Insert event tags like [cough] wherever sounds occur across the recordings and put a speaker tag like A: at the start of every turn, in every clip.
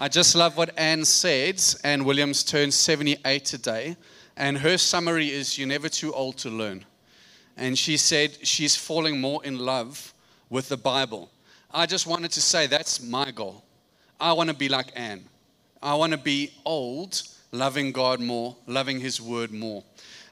A: I just love what Anne said. Anne Williams turned 78 today, and her summary is You're never too old to learn. And she said she's falling more in love with the Bible. I just wanted to say that's my goal. I want to be like Anne. I want to be old, loving God more, loving His Word more.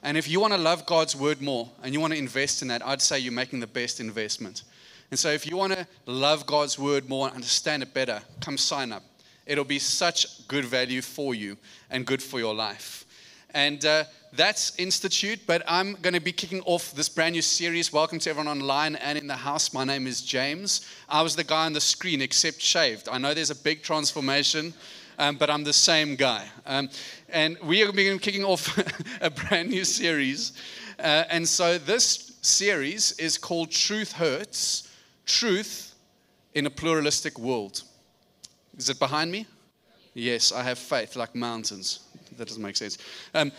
A: And if you want to love God's Word more and you want to invest in that, I'd say you're making the best investment. And so if you want to love God's Word more, and understand it better, come sign up. It'll be such good value for you and good for your life. And uh, that's Institute, but I'm going to be kicking off this brand new series. Welcome to everyone online and in the house. My name is James. I was the guy on the screen, except shaved. I know there's a big transformation, um, but I'm the same guy. Um, and we are going to be kicking off [laughs] a brand new series. Uh, and so this series is called Truth Hurts Truth in a Pluralistic World. Is it behind me? Yes, I have faith like mountains. That doesn't make sense. Um,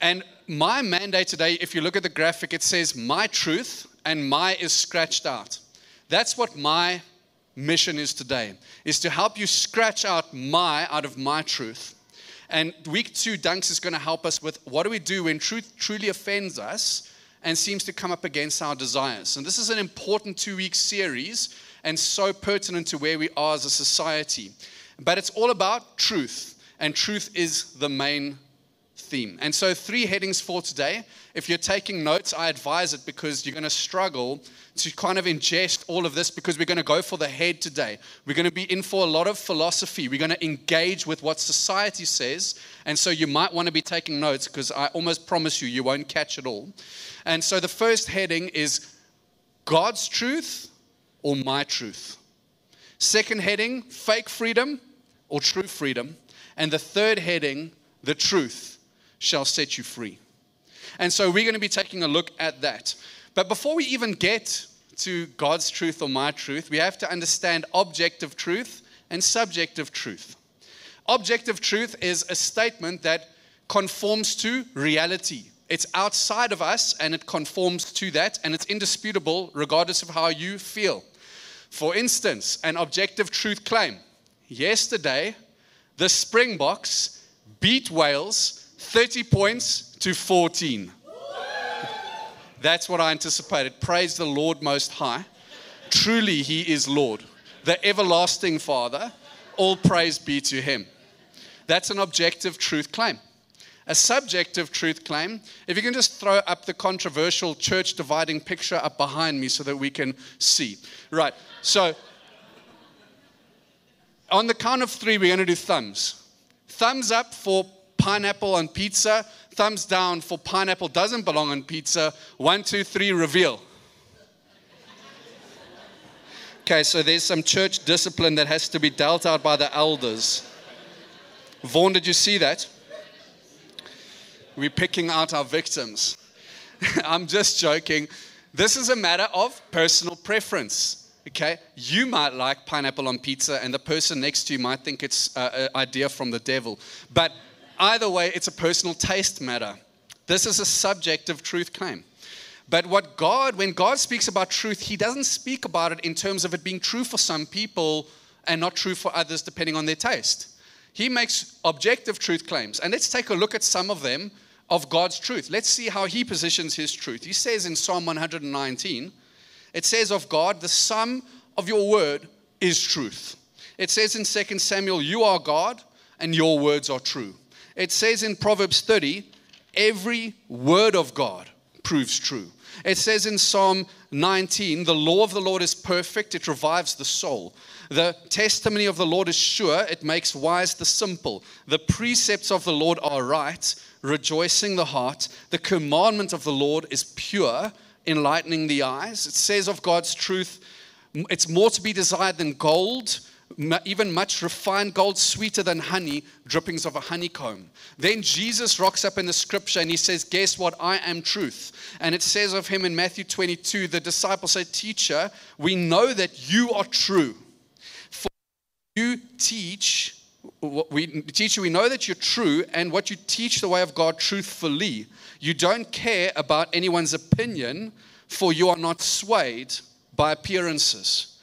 A: and my mandate today, if you look at the graphic, it says my truth and my is scratched out. That's what my mission is today, is to help you scratch out my out of my truth. And week two, Dunks is going to help us with what do we do when truth truly offends us and seems to come up against our desires. And this is an important two week series and so pertinent to where we are as a society. But it's all about truth, and truth is the main theme. And so, three headings for today. If you're taking notes, I advise it because you're going to struggle to kind of ingest all of this because we're going to go for the head today. We're going to be in for a lot of philosophy. We're going to engage with what society says. And so, you might want to be taking notes because I almost promise you, you won't catch it all. And so, the first heading is God's truth or my truth. Second heading, fake freedom or true freedom. And the third heading, the truth shall set you free. And so we're going to be taking a look at that. But before we even get to God's truth or my truth, we have to understand objective truth and subjective truth. Objective truth is a statement that conforms to reality. It's outside of us and it conforms to that, and it's indisputable regardless of how you feel. For instance, an objective truth claim. Yesterday, the Springboks beat Wales 30 points to 14. That's what I anticipated. Praise the Lord Most High. Truly, He is Lord, the everlasting Father. All praise be to Him. That's an objective truth claim. A subjective truth claim, if you can just throw up the controversial church dividing picture up behind me so that we can see. Right, so on the count of three, we're going to do thumbs. Thumbs up for pineapple on pizza. Thumbs down for pineapple doesn't belong on pizza. One, two, three, reveal. Okay, so there's some church discipline that has to be dealt out by the elders. Vaughn, did you see that? We're picking out our victims. [laughs] I'm just joking. This is a matter of personal preference. Okay, you might like pineapple on pizza, and the person next to you might think it's an idea from the devil. But Either way, it's a personal taste matter. This is a subjective truth claim. But what God, when God speaks about truth, He doesn't speak about it in terms of it being true for some people and not true for others, depending on their taste. He makes objective truth claims. And let's take a look at some of them of God's truth. Let's see how He positions His truth. He says in Psalm 119, it says of God, the sum of your word is truth. It says in 2 Samuel, you are God and your words are true. It says in Proverbs 30, every word of God proves true. It says in Psalm 19, the law of the Lord is perfect, it revives the soul. The testimony of the Lord is sure, it makes wise the simple. The precepts of the Lord are right, rejoicing the heart. The commandment of the Lord is pure, enlightening the eyes. It says of God's truth, it's more to be desired than gold even much refined gold, sweeter than honey, drippings of a honeycomb. Then Jesus rocks up in the scripture and he says, Guess what? I am truth. And it says of him in Matthew 22, the disciples say, Teacher, we know that you are true. For you teach, we, teacher, we know that you're true, and what you teach the way of God truthfully. You don't care about anyone's opinion, for you are not swayed by appearances.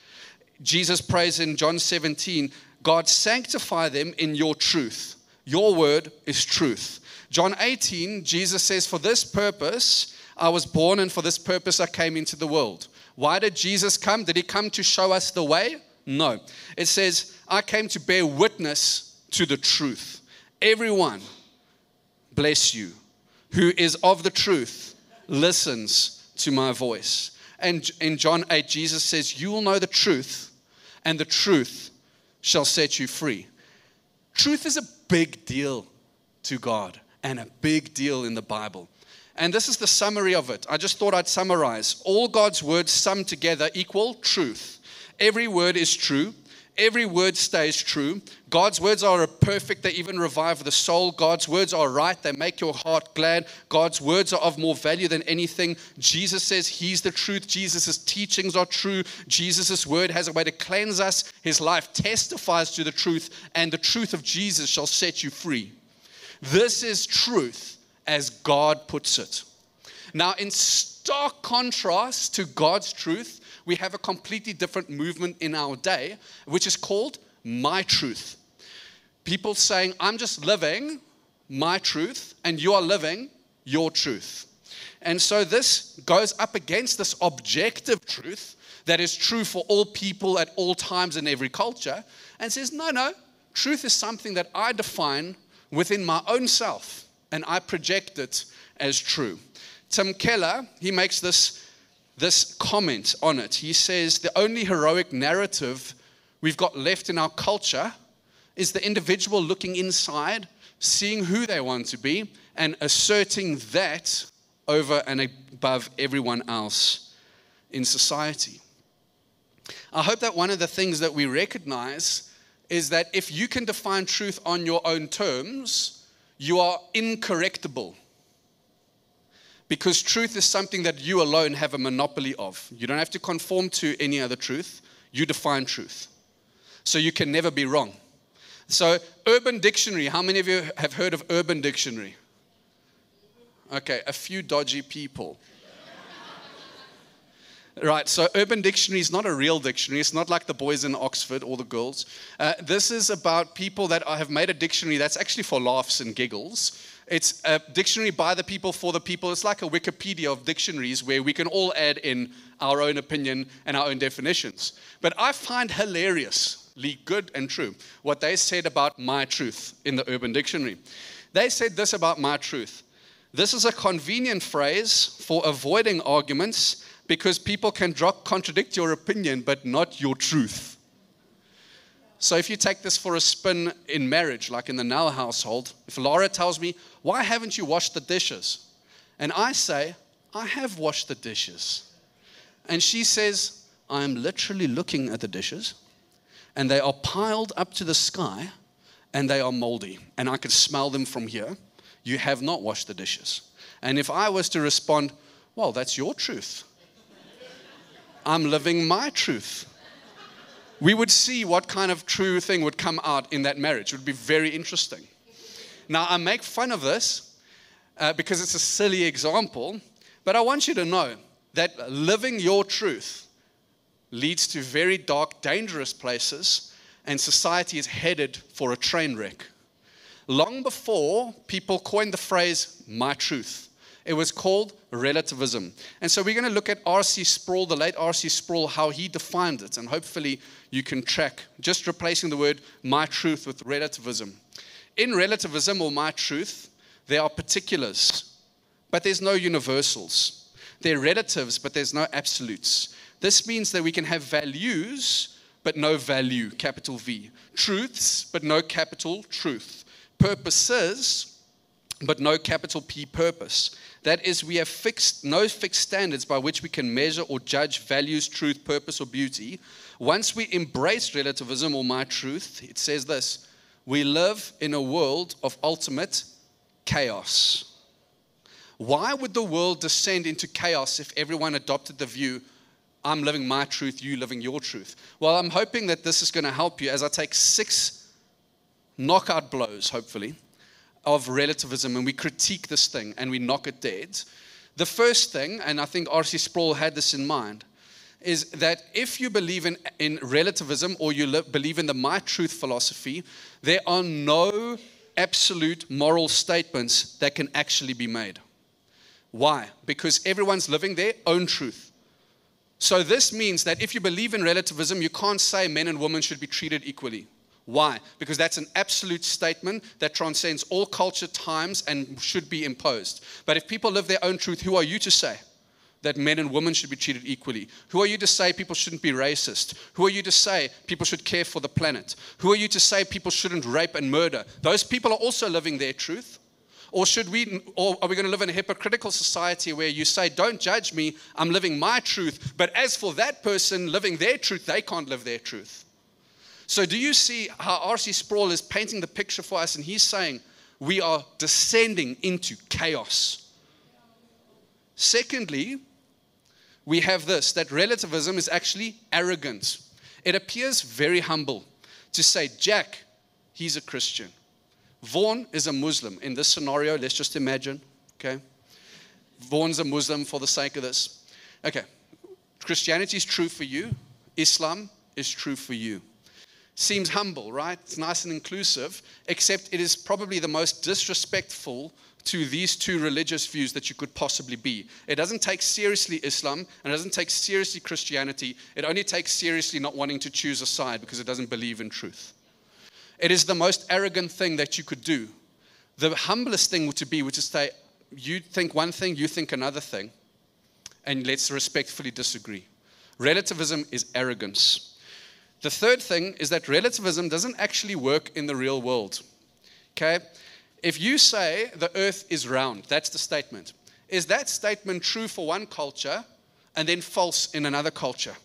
A: Jesus prays in John 17, God, sanctify them in your truth. Your word is truth. John 18, Jesus says, For this purpose I was born, and for this purpose I came into the world. Why did Jesus come? Did he come to show us the way? No. It says, I came to bear witness to the truth. Everyone, bless you, who is of the truth listens to my voice. And in John 8, Jesus says, You will know the truth, and the truth shall set you free. Truth is a big deal to God and a big deal in the Bible. And this is the summary of it. I just thought I'd summarize. All God's words summed together equal truth. Every word is true. Every word stays true. God's words are perfect. They even revive the soul. God's words are right. They make your heart glad. God's words are of more value than anything. Jesus says He's the truth. Jesus' teachings are true. Jesus' word has a way to cleanse us. His life testifies to the truth, and the truth of Jesus shall set you free. This is truth as God puts it. Now, in stark contrast to God's truth, we have a completely different movement in our day, which is called my truth. People saying, I'm just living my truth, and you are living your truth. And so this goes up against this objective truth that is true for all people at all times in every culture, and says, no, no, truth is something that I define within my own self, and I project it as true. Tim Keller, he makes this, this comment on it. He says, The only heroic narrative we've got left in our culture is the individual looking inside, seeing who they want to be, and asserting that over and above everyone else in society. I hope that one of the things that we recognize is that if you can define truth on your own terms, you are incorrectable. Because truth is something that you alone have a monopoly of. You don't have to conform to any other truth, you define truth. So you can never be wrong. So, Urban Dictionary, how many of you have heard of Urban Dictionary? Okay, a few dodgy people. Right, so Urban Dictionary is not a real dictionary. It's not like the boys in Oxford or the girls. Uh, this is about people that have made a dictionary that's actually for laughs and giggles. It's a dictionary by the people for the people. It's like a Wikipedia of dictionaries where we can all add in our own opinion and our own definitions. But I find hilariously good and true what they said about my truth in the Urban Dictionary. They said this about my truth. This is a convenient phrase for avoiding arguments because people can contradict your opinion, but not your truth. So if you take this for a spin in marriage, like in the Nell household, if Laura tells me, Why haven't you washed the dishes? And I say, I have washed the dishes. And she says, I'm literally looking at the dishes, and they are piled up to the sky, and they are moldy, and I can smell them from here. You have not washed the dishes. And if I was to respond, Well, that's your truth. I'm living my truth. We would see what kind of true thing would come out in that marriage. It would be very interesting. Now, I make fun of this uh, because it's a silly example, but I want you to know that living your truth leads to very dark, dangerous places, and society is headed for a train wreck. Long before people coined the phrase, my truth, it was called relativism. And so we're going to look at R.C. Sproul, the late R.C. Sproul, how he defined it. And hopefully you can track just replacing the word my truth with relativism. In relativism or my truth, there are particulars, but there's no universals. There are relatives, but there's no absolutes. This means that we can have values, but no value, capital V. Truths, but no capital truth. Purposes, but no capital P purpose. That is, we have fixed, no fixed standards by which we can measure or judge values, truth, purpose, or beauty. Once we embrace relativism or my truth, it says this we live in a world of ultimate chaos. Why would the world descend into chaos if everyone adopted the view, I'm living my truth, you living your truth? Well, I'm hoping that this is going to help you as I take six knockout blows, hopefully of relativism and we critique this thing and we knock it dead. The first thing, and I think R.C. Sproul had this in mind, is that if you believe in, in relativism or you li- believe in the my truth philosophy, there are no absolute moral statements that can actually be made. Why? Because everyone's living their own truth. So, this means that if you believe in relativism, you can't say men and women should be treated equally. Why? Because that's an absolute statement that transcends all culture, times, and should be imposed. But if people live their own truth, who are you to say? That men and women should be treated equally? Who are you to say people shouldn't be racist? Who are you to say people should care for the planet? Who are you to say people shouldn't rape and murder? Those people are also living their truth. Or should we or are we going to live in a hypocritical society where you say don't judge me, I'm living my truth, but as for that person living their truth, they can't live their truth. So do you see how R.C. Sproul is painting the picture for us and he's saying we are descending into chaos. Secondly, we have this that relativism is actually arrogant. It appears very humble to say, Jack, he's a Christian. Vaughan is a Muslim. In this scenario, let's just imagine, okay? Vaughan's a Muslim for the sake of this. Okay, Christianity is true for you, Islam is true for you. Seems humble, right? It's nice and inclusive, except it is probably the most disrespectful to these two religious views that you could possibly be. It doesn't take seriously Islam and it doesn't take seriously Christianity. It only takes seriously not wanting to choose a side because it doesn't believe in truth. It is the most arrogant thing that you could do. The humblest thing to be would to say, you think one thing, you think another thing, and let's respectfully disagree. Relativism is arrogance. The third thing is that relativism doesn't actually work in the real world. Okay? If you say the earth is round, that's the statement. Is that statement true for one culture and then false in another culture?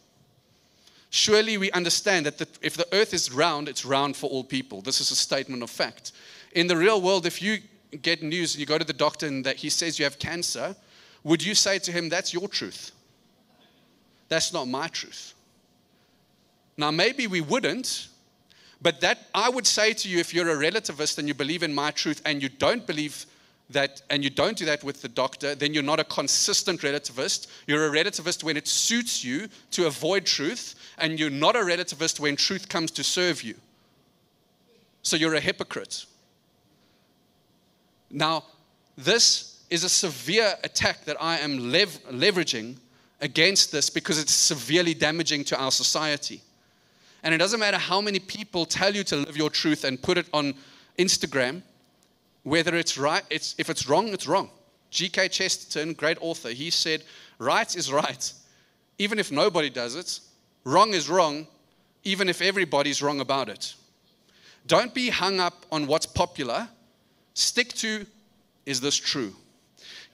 A: Surely we understand that the, if the earth is round, it's round for all people. This is a statement of fact. In the real world, if you get news and you go to the doctor and that he says you have cancer, would you say to him, That's your truth? That's not my truth. Now, maybe we wouldn't, but that I would say to you, if you're a relativist and you believe in my truth and you don't believe that, and you don't do that with the doctor, then you're not a consistent relativist. You're a relativist when it suits you to avoid truth, and you're not a relativist when truth comes to serve you. So you're a hypocrite. Now, this is a severe attack that I am lev- leveraging against this because it's severely damaging to our society. And it doesn't matter how many people tell you to live your truth and put it on Instagram, whether it's right, it's, if it's wrong, it's wrong. G.K. Chesterton, great author, he said, right is right, even if nobody does it. Wrong is wrong, even if everybody's wrong about it. Don't be hung up on what's popular. Stick to, is this true?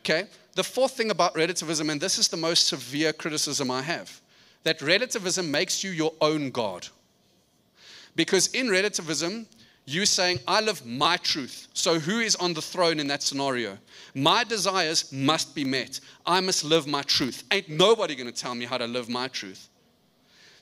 A: Okay? The fourth thing about relativism, and this is the most severe criticism I have, that relativism makes you your own God. Because in relativism, you're saying, I live my truth. So who is on the throne in that scenario? My desires must be met. I must live my truth. Ain't nobody to tell me how to live my truth.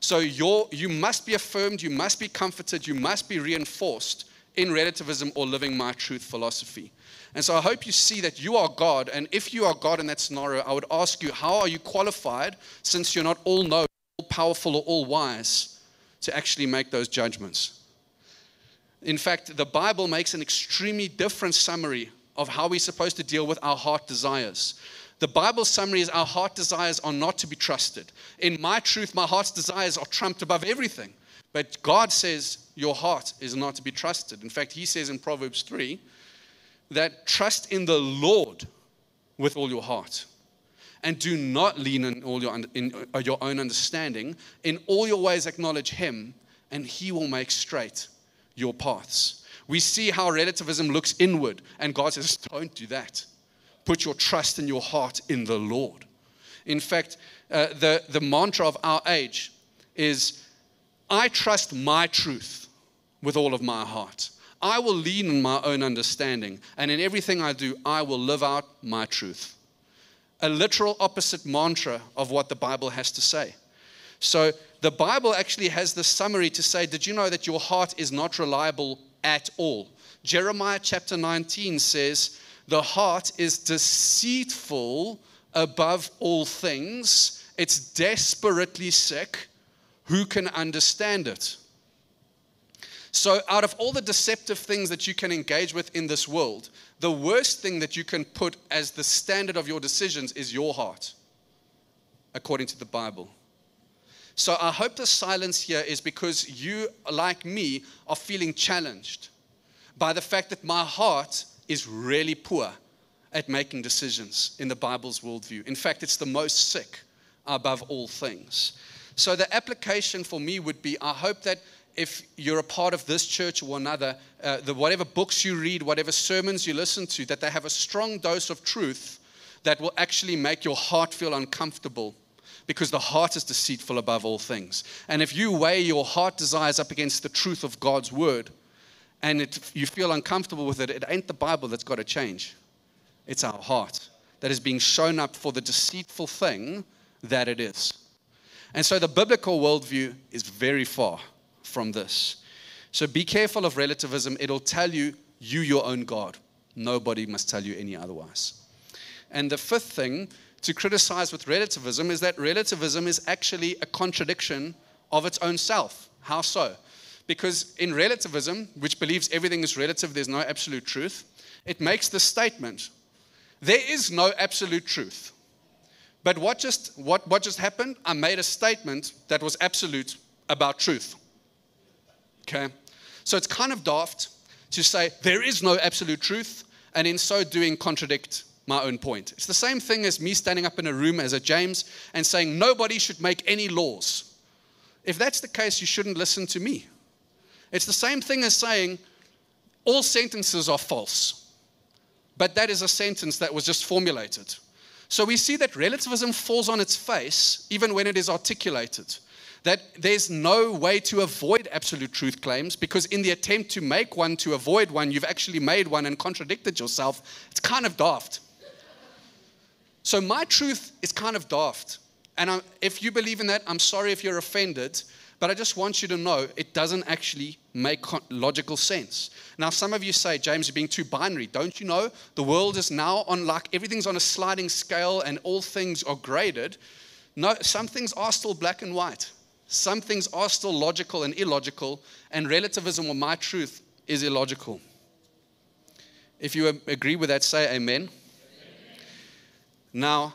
A: So you you must be affirmed, you must be comforted, you must be reinforced in relativism or living my truth philosophy. And so I hope you see that you are God. And if you are God in that scenario, I would ask you, how are you qualified, since you're not all knowing, all powerful, or all wise? To actually make those judgments. In fact, the Bible makes an extremely different summary of how we're supposed to deal with our heart desires. The Bible summary is our heart desires are not to be trusted. In my truth, my heart's desires are trumped above everything. But God says your heart is not to be trusted. In fact, He says in Proverbs 3 that trust in the Lord with all your heart and do not lean in all your, in uh, your own understanding. In all your ways, acknowledge Him, and He will make straight your paths. We see how relativism looks inward, and God says, Don't do that. Put your trust in your heart in the Lord. In fact, uh, the, the mantra of our age is I trust my truth with all of my heart. I will lean in my own understanding, and in everything I do, I will live out my truth a literal opposite mantra of what the Bible has to say. So the Bible actually has this summary to say, Did you know that your heart is not reliable at all? Jeremiah chapter 19 says, The heart is deceitful above all things it's desperately sick. Who can understand it? So, out of all the deceptive things that you can engage with in this world, the worst thing that you can put as the standard of your decisions is your heart, according to the Bible. So, I hope the silence here is because you, like me, are feeling challenged by the fact that my heart is really poor at making decisions in the Bible's worldview. In fact, it's the most sick above all things. So, the application for me would be I hope that if you're a part of this church or another, uh, the, whatever books you read, whatever sermons you listen to, that they have a strong dose of truth that will actually make your heart feel uncomfortable because the heart is deceitful above all things. And if you weigh your heart desires up against the truth of God's word and it, you feel uncomfortable with it, it ain't the Bible that's got to change. It's our heart that is being shown up for the deceitful thing that it is. And so the biblical worldview is very far from this. So be careful of relativism. It'll tell you, you your own God. Nobody must tell you any otherwise. And the fifth thing to criticize with relativism is that relativism is actually a contradiction of its own self. How so? Because in relativism, which believes everything is relative, there's no absolute truth, it makes the statement there is no absolute truth. But what just, what, what just happened? I made a statement that was absolute about truth. Okay? So it's kind of daft to say there is no absolute truth, and in so doing, contradict my own point. It's the same thing as me standing up in a room as a James and saying nobody should make any laws. If that's the case, you shouldn't listen to me. It's the same thing as saying all sentences are false, but that is a sentence that was just formulated. So we see that relativism falls on its face even when it is articulated that there's no way to avoid absolute truth claims because, in the attempt to make one to avoid one, you've actually made one and contradicted yourself. It's kind of daft. So, my truth is kind of daft. And I'm, if you believe in that, I'm sorry if you're offended, but I just want you to know it doesn't actually make logical sense. Now, some of you say, James, you're being too binary. Don't you know? The world is now on like everything's on a sliding scale and all things are graded. No, some things are still black and white. Some things are still logical and illogical, and relativism or my truth is illogical. If you agree with that, say amen. amen. Now,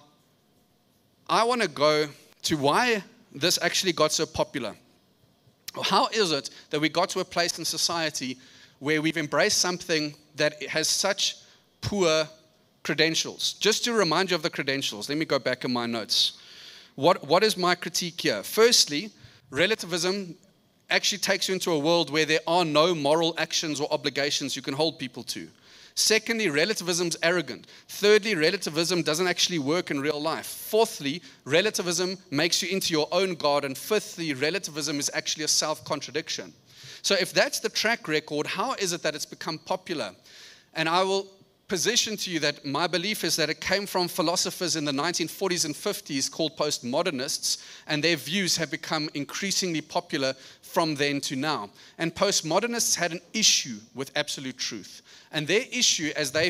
A: I want to go to why this actually got so popular. How is it that we got to a place in society where we've embraced something that has such poor credentials? Just to remind you of the credentials, let me go back in my notes. What, what is my critique here? Firstly, relativism actually takes you into a world where there are no moral actions or obligations you can hold people to. Secondly, relativism is arrogant. Thirdly, relativism doesn't actually work in real life. Fourthly, relativism makes you into your own God. And fifthly, relativism is actually a self contradiction. So, if that's the track record, how is it that it's become popular? And I will position to you that my belief is that it came from philosophers in the 1940s and 50s called postmodernists, and their views have become increasingly popular from then to now. And postmodernists had an issue with absolute truth. And their issue, as they,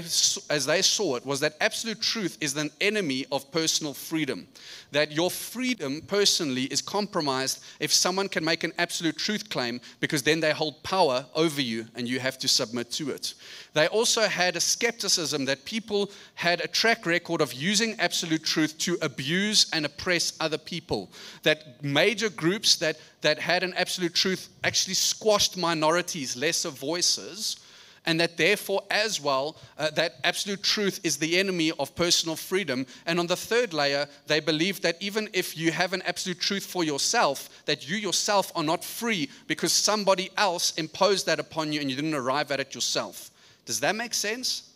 A: as they saw it, was that absolute truth is an enemy of personal freedom. That your freedom personally is compromised if someone can make an absolute truth claim because then they hold power over you and you have to submit to it. They also had a skepticism that people had a track record of using absolute truth to abuse and oppress other people. That major groups that, that had an absolute truth actually squashed minorities, lesser voices and that therefore, as well, uh, that absolute truth is the enemy of personal freedom. And on the third layer, they believe that even if you have an absolute truth for yourself, that you yourself are not free because somebody else imposed that upon you and you didn't arrive at it yourself. Does that make sense?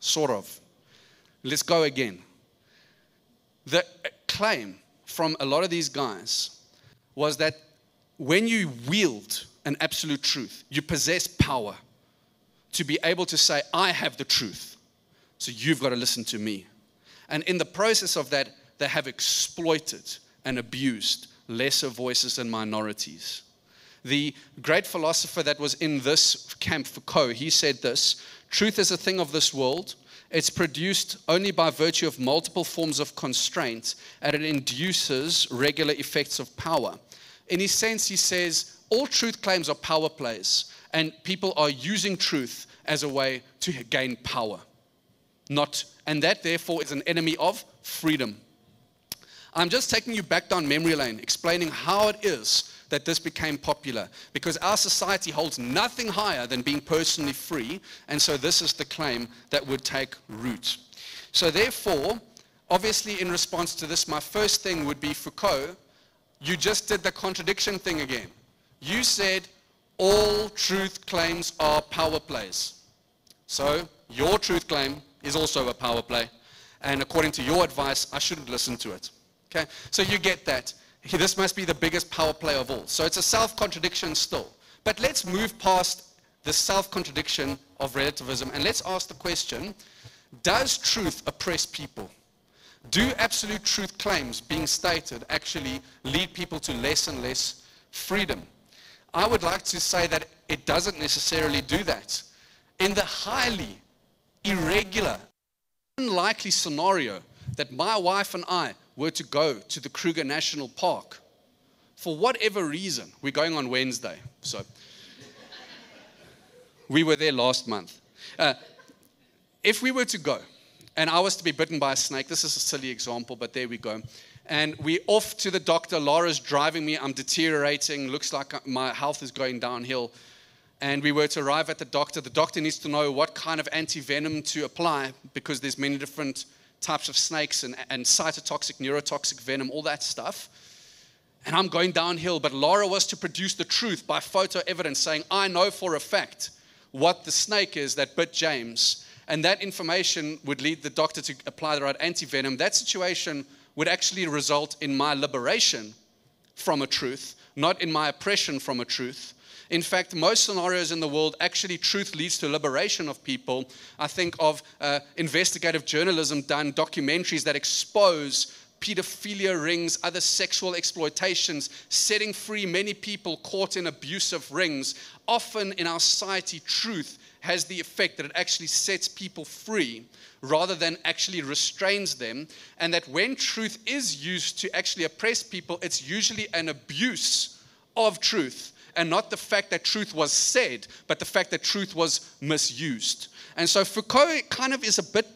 A: Sort of. Let's go again. The claim from a lot of these guys was that when you wield an absolute truth. You possess power to be able to say, I have the truth. So you've got to listen to me. And in the process of that, they have exploited and abused lesser voices and minorities. The great philosopher that was in this camp, Foucault, he said this Truth is a thing of this world. It's produced only by virtue of multiple forms of constraint, and it induces regular effects of power. In his sense, he says all truth claims are power plays, and people are using truth as a way to gain power. Not, and that therefore is an enemy of freedom. I'm just taking you back down memory lane, explaining how it is that this became popular because our society holds nothing higher than being personally free. And so this is the claim that would take root. So, therefore, obviously, in response to this, my first thing would be Foucault, you just did the contradiction thing again. You said all truth claims are power plays. So, your truth claim is also a power play. And according to your advice, I shouldn't listen to it. Okay? So you get that. This must be the biggest power play of all. So it's a self contradiction still. But let's move past the self contradiction of relativism and let's ask the question Does truth oppress people? Do absolute truth claims being stated actually lead people to less and less freedom? I would like to say that it doesn't necessarily do that. In the highly irregular, unlikely scenario that my wife and I were to go to the Kruger National Park, for whatever reason, we're going on Wednesday, so we were there last month. Uh, if we were to go, and I was to be bitten by a snake, this is a silly example, but there we go. And we off to the doctor. Laura's driving me. I'm deteriorating. Looks like my health is going downhill. And we were to arrive at the doctor. The doctor needs to know what kind of antivenom to apply because there's many different types of snakes and, and cytotoxic, neurotoxic venom, all that stuff. And I'm going downhill, but Laura was to produce the truth by photo evidence saying, I know for a fact what the snake is that bit James. And that information would lead the doctor to apply the right antivenom. That situation would actually result in my liberation from a truth, not in my oppression from a truth. In fact, most scenarios in the world, actually, truth leads to liberation of people. I think of uh, investigative journalism done, documentaries that expose pedophilia rings, other sexual exploitations, setting free many people caught in abusive rings. Often in our society, truth has the effect that it actually sets people free rather than actually restrains them. And that when truth is used to actually oppress people, it's usually an abuse of truth and not the fact that truth was said, but the fact that truth was misused. And so Foucault kind of is a bit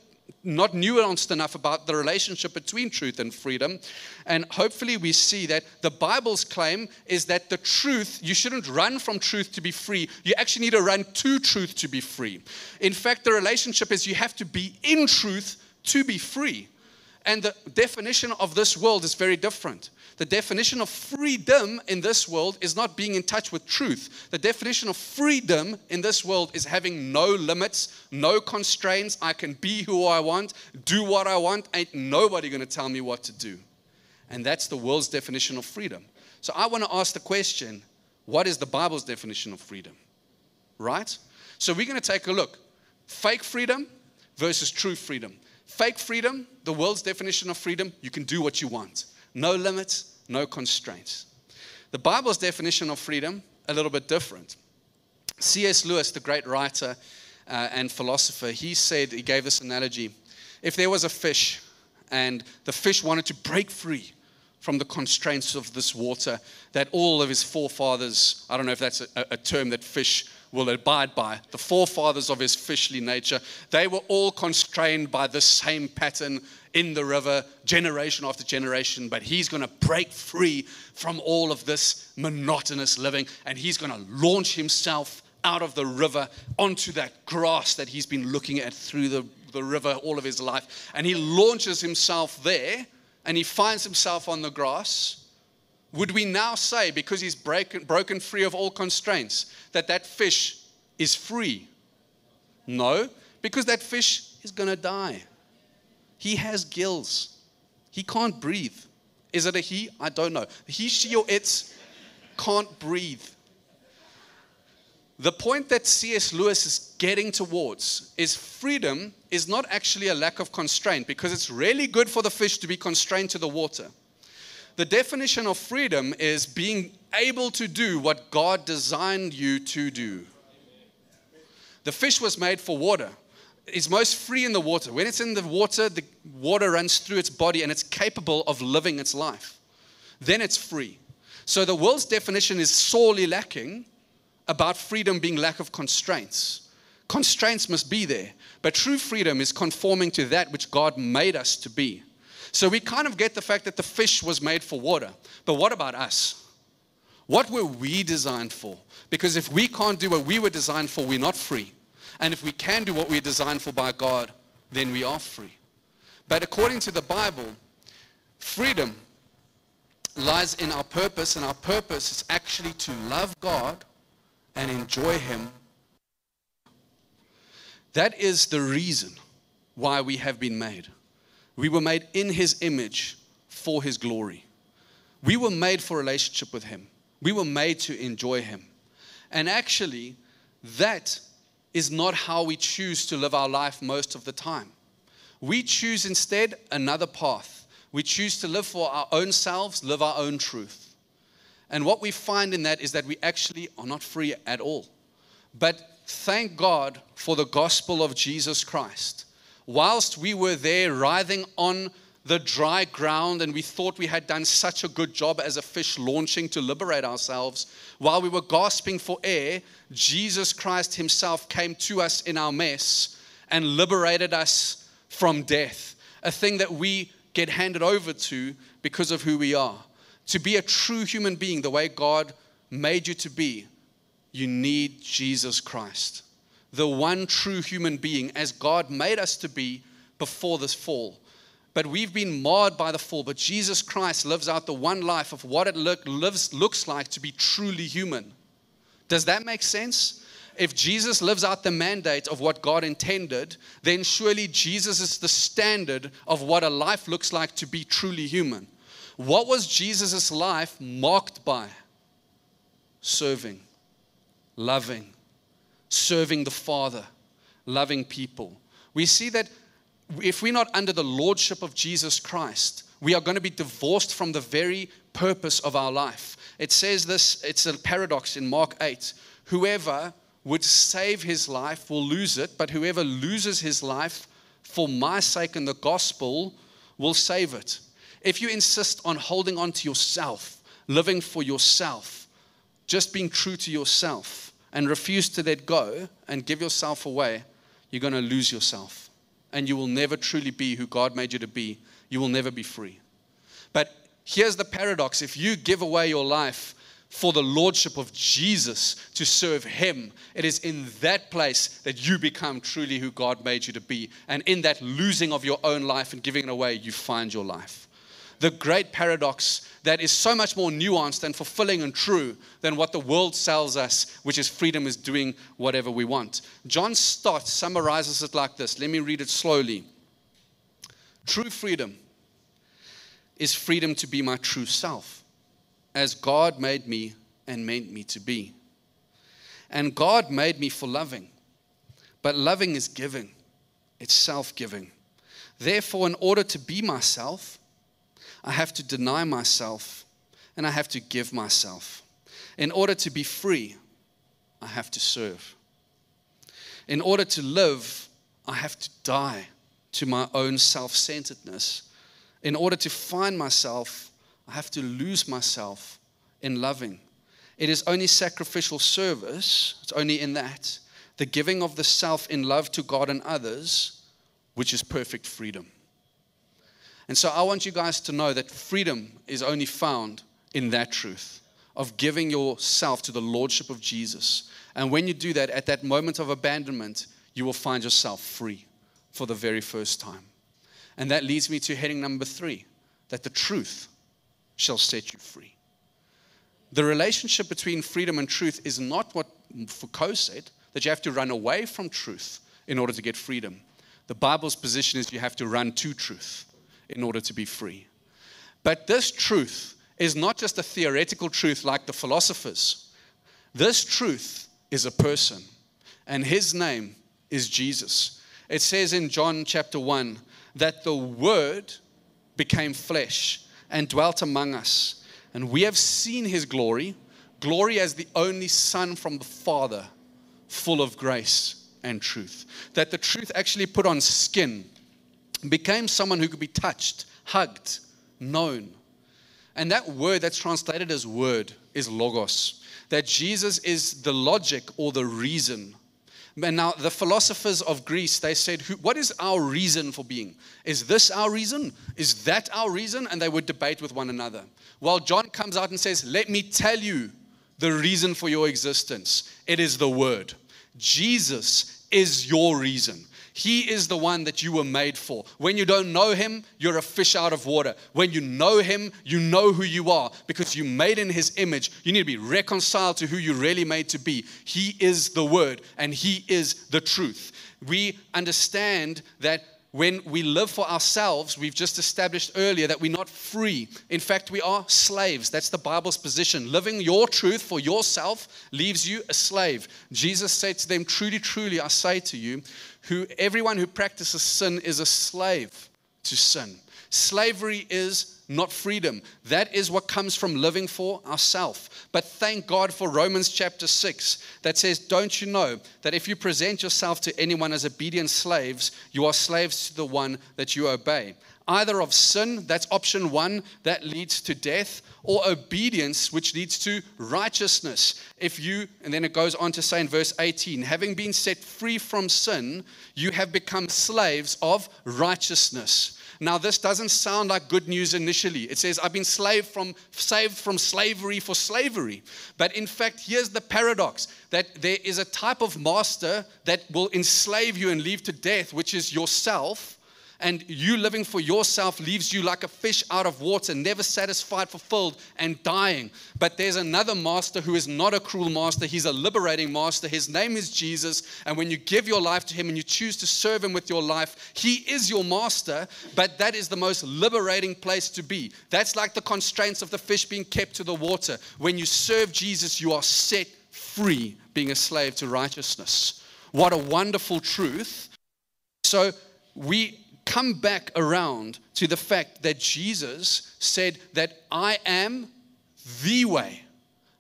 A: not nuanced enough about the relationship between truth and freedom. And hopefully, we see that the Bible's claim is that the truth, you shouldn't run from truth to be free. You actually need to run to truth to be free. In fact, the relationship is you have to be in truth to be free. And the definition of this world is very different. The definition of freedom in this world is not being in touch with truth. The definition of freedom in this world is having no limits, no constraints. I can be who I want, do what I want. Ain't nobody going to tell me what to do. And that's the world's definition of freedom. So I want to ask the question what is the Bible's definition of freedom? Right? So we're going to take a look. Fake freedom versus true freedom. Fake freedom, the world's definition of freedom, you can do what you want no limits, no constraints. The Bible's definition of freedom, a little bit different. C.S. Lewis, the great writer uh, and philosopher, he said, he gave this analogy if there was a fish and the fish wanted to break free from the constraints of this water that all of his forefathers, I don't know if that's a, a term that fish will abide by. The forefathers of his fishly nature, they were all constrained by the same pattern in the river, generation after generation. But he's going to break free from all of this monotonous living and he's going to launch himself out of the river onto that grass that he's been looking at through the, the river all of his life. And he launches himself there and he finds himself on the grass would we now say, because he's broken, broken free of all constraints, that that fish is free? No, because that fish is going to die. He has gills, he can't breathe. Is it a he? I don't know. He, she, or it can't breathe. The point that C.S. Lewis is getting towards is freedom is not actually a lack of constraint because it's really good for the fish to be constrained to the water. The definition of freedom is being able to do what God designed you to do. The fish was made for water. is most free in the water. When it's in the water, the water runs through its body and it's capable of living its life. Then it's free. So the world's definition is sorely lacking about freedom being lack of constraints. Constraints must be there, but true freedom is conforming to that which God made us to be. So we kind of get the fact that the fish was made for water, but what about us? What were we designed for? Because if we can't do what we were designed for, we're not free. And if we can do what we're designed for by God, then we are free. But according to the Bible, freedom lies in our purpose, and our purpose is actually to love God and enjoy Him. That is the reason why we have been made. We were made in His image for His glory. We were made for relationship with Him. We were made to enjoy Him. And actually, that is not how we choose to live our life most of the time. We choose instead another path. We choose to live for our own selves, live our own truth. And what we find in that is that we actually are not free at all. But thank God for the gospel of Jesus Christ. Whilst we were there writhing on the dry ground and we thought we had done such a good job as a fish launching to liberate ourselves, while we were gasping for air, Jesus Christ Himself came to us in our mess and liberated us from death, a thing that we get handed over to because of who we are. To be a true human being, the way God made you to be, you need Jesus Christ, the one true human being, as God made us to be before this fall but we've been marred by the fall. But Jesus Christ lives out the one life of what it look, lives, looks like to be truly human. Does that make sense? If Jesus lives out the mandate of what God intended, then surely Jesus is the standard of what a life looks like to be truly human. What was Jesus' life marked by? Serving, loving, serving the Father, loving people. We see that if we're not under the lordship of Jesus Christ, we are going to be divorced from the very purpose of our life. It says this, it's a paradox in Mark 8. Whoever would save his life will lose it, but whoever loses his life for my sake and the gospel will save it. If you insist on holding on to yourself, living for yourself, just being true to yourself, and refuse to let go and give yourself away, you're going to lose yourself and you will never truly be who God made you to be. You will never be free. But here's the paradox if you give away your life for the lordship of Jesus to serve Him, it is in that place that you become truly who God made you to be. And in that losing of your own life and giving it away, you find your life the great paradox that is so much more nuanced and fulfilling and true than what the world sells us, which is freedom is doing whatever we want. John Stott summarizes it like this. Let me read it slowly. True freedom is freedom to be my true self, as God made me and meant me to be. And God made me for loving, but loving is giving, it's self giving. Therefore, in order to be myself, I have to deny myself and I have to give myself. In order to be free, I have to serve. In order to live, I have to die to my own self centeredness. In order to find myself, I have to lose myself in loving. It is only sacrificial service, it's only in that, the giving of the self in love to God and others, which is perfect freedom. And so I want you guys to know that freedom is only found in that truth of giving yourself to the lordship of Jesus. And when you do that, at that moment of abandonment, you will find yourself free for the very first time. And that leads me to heading number three that the truth shall set you free. The relationship between freedom and truth is not what Foucault said, that you have to run away from truth in order to get freedom. The Bible's position is you have to run to truth in order to be free. But this truth is not just a theoretical truth like the philosophers. This truth is a person, and his name is Jesus. It says in John chapter 1 that the Word became flesh and dwelt among us, and we have seen his glory glory as the only Son from the Father, full of grace and truth. That the truth actually put on skin, became someone who could be touched, hugged, known. And that word that's translated as word is logos. That Jesus is the logic or the reason. And now the philosophers of Greece, they said, What is our reason for being? Is this our reason? Is that our reason? And they would debate with one another. While John comes out and says, Let me tell you the reason for your existence. It is the Word. Jesus is your reason. He is the one that you were made for. When you don't know Him, you're a fish out of water. When you know Him, you know who you are because you made in His image. You need to be reconciled to who you really made to be. He is the Word and He is the truth. We understand that when we live for ourselves, we've just established earlier that we're not free. In fact, we are slaves. That's the Bible's position. Living your truth for yourself leaves you a slave. Jesus said to them, Truly, truly, I say to you, who everyone who practices sin is a slave to sin. Slavery is not freedom. That is what comes from living for ourselves. But thank God for Romans chapter 6 that says, Don't you know that if you present yourself to anyone as obedient slaves, you are slaves to the one that you obey? Either of sin, that's option one, that leads to death, or obedience, which leads to righteousness. If you, and then it goes on to say in verse 18, having been set free from sin, you have become slaves of righteousness. Now, this doesn't sound like good news initially. It says, I've been slave from, saved from slavery for slavery. But in fact, here's the paradox that there is a type of master that will enslave you and leave to death, which is yourself and you living for yourself leaves you like a fish out of water, never satisfied, fulfilled, and dying. But there's another master who is not a cruel master. He's a liberating master. His name is Jesus. And when you give your life to him and you choose to serve him with your life, he is your master. But that is the most liberating place to be. That's like the constraints of the fish being kept to the water. When you serve Jesus, you are set free, being a slave to righteousness. What a wonderful truth. So, we come back around to the fact that Jesus said that I am the way,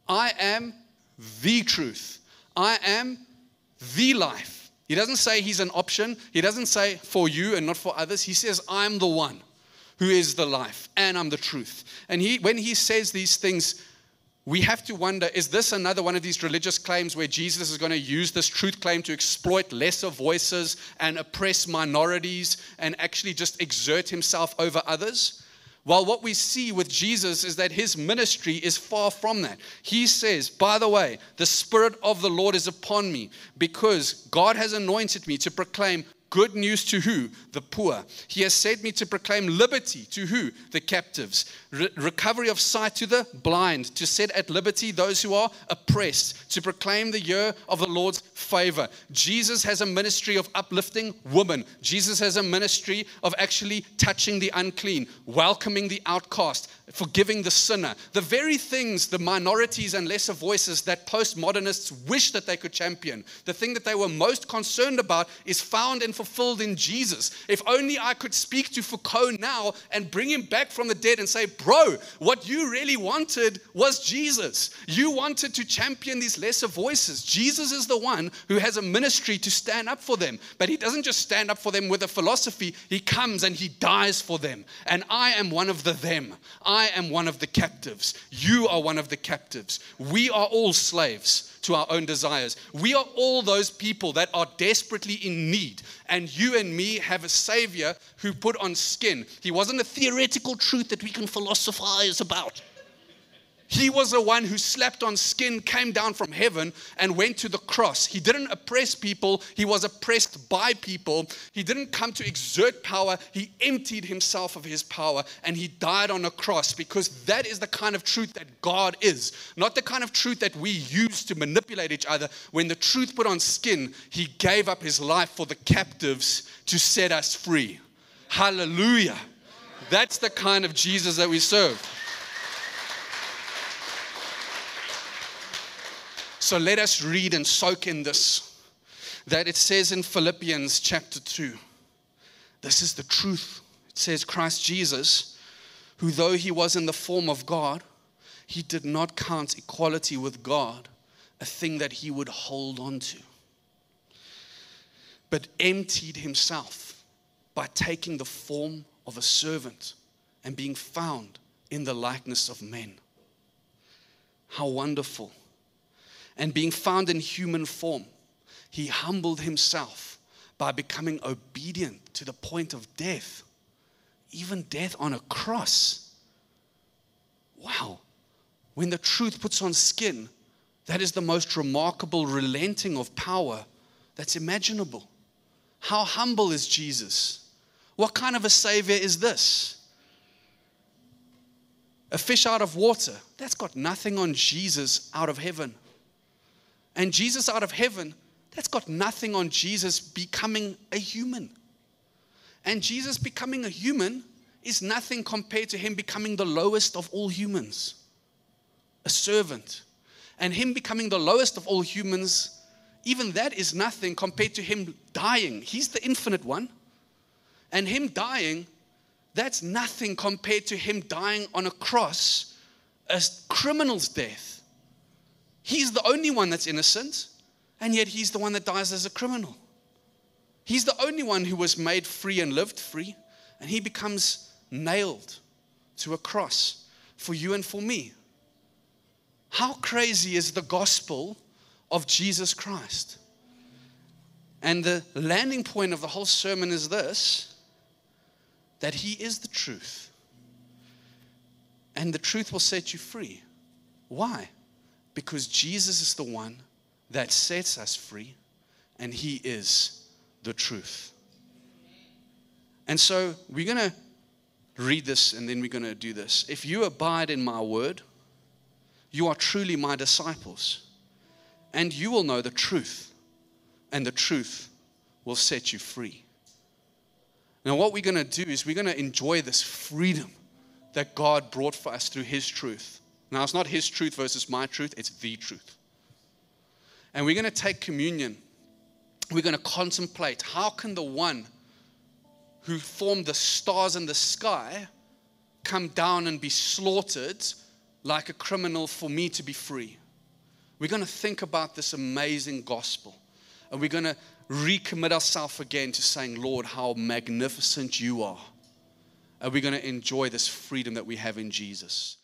A: I am the truth, I am the life. He doesn't say he's an option, he doesn't say for you and not for others. He says, I'm the one who is the life and I'm the truth. And he, when he says these things, we have to wonder is this another one of these religious claims where Jesus is going to use this truth claim to exploit lesser voices and oppress minorities and actually just exert himself over others? Well, what we see with Jesus is that his ministry is far from that. He says, By the way, the Spirit of the Lord is upon me because God has anointed me to proclaim Good news to who? The poor. He has sent me to proclaim liberty to who? The captives. Re- recovery of sight to the blind. To set at liberty those who are oppressed. To proclaim the year of the Lord's favor. Jesus has a ministry of uplifting women. Jesus has a ministry of actually touching the unclean, welcoming the outcast, forgiving the sinner. The very things, the minorities and lesser voices that postmodernists wish that they could champion, the thing that they were most concerned about is found and fulfilled in Jesus. If only I could speak to Foucault now and bring him back from the dead and say, Bro, what you really wanted was Jesus. You wanted to champion these lesser voices. Jesus is the one who has a ministry to stand up for them. But he doesn't just stand up for them with a philosophy, he comes and he dies for them. And I am one of the them. I am one of the captives. You are one of the captives. We are all slaves to our own desires. We are all those people that are desperately in need. And you and me have a Savior who put on skin. He wasn't a theoretical truth that we can philosophize about. He was the one who slept on skin, came down from heaven, and went to the cross. He didn't oppress people, he was oppressed by people. He didn't come to exert power, he emptied himself of his power, and he died on a cross because that is the kind of truth that God is, not the kind of truth that we use to manipulate each other. When the truth put on skin, he gave up his life for the captives to set us free. Hallelujah. That's the kind of Jesus that we serve. So let us read and soak in this. That it says in Philippians chapter 2, this is the truth. It says, Christ Jesus, who though he was in the form of God, he did not count equality with God a thing that he would hold on to. but emptied himself by taking the form of a servant and being found in the likeness of men. How wonderful. And being found in human form, he humbled himself by becoming obedient to the point of death, even death on a cross. Wow. When the truth puts on skin, that is the most remarkable relenting of power that's imaginable. How humble is Jesus? What kind of a savior is this? A fish out of water, that's got nothing on Jesus out of heaven. And Jesus out of heaven, that's got nothing on Jesus becoming a human. And Jesus becoming a human is nothing compared to him becoming the lowest of all humans, a servant. And him becoming the lowest of all humans, even that is nothing compared to him dying. He's the infinite one. And him dying, that's nothing compared to him dying on a cross, a criminal's death. He's the only one that's innocent, and yet he's the one that dies as a criminal. He's the only one who was made free and lived free, and he becomes nailed to a cross for you and for me. How crazy is the gospel of Jesus Christ? And the landing point of the whole sermon is this that He is the truth. And the truth will set you free. Why? Because Jesus is the one that sets us free, and He is the truth. And so we're going to read this and then we're going to do this. If you abide in my word, you are truly my disciples, and you will know the truth, and the truth will set you free. Now, what we're going to do is we're going to enjoy this freedom that God brought for us through His truth. Now, it's not His truth versus my truth, it's the truth. And we're going to take communion. We're going to contemplate how can the one who formed the stars in the sky come down and be slaughtered like a criminal for me to be free. We're going to think about this amazing gospel and we're going to recommit ourselves again to saying, Lord, how magnificent you are. And we're going to enjoy this freedom that we have in Jesus.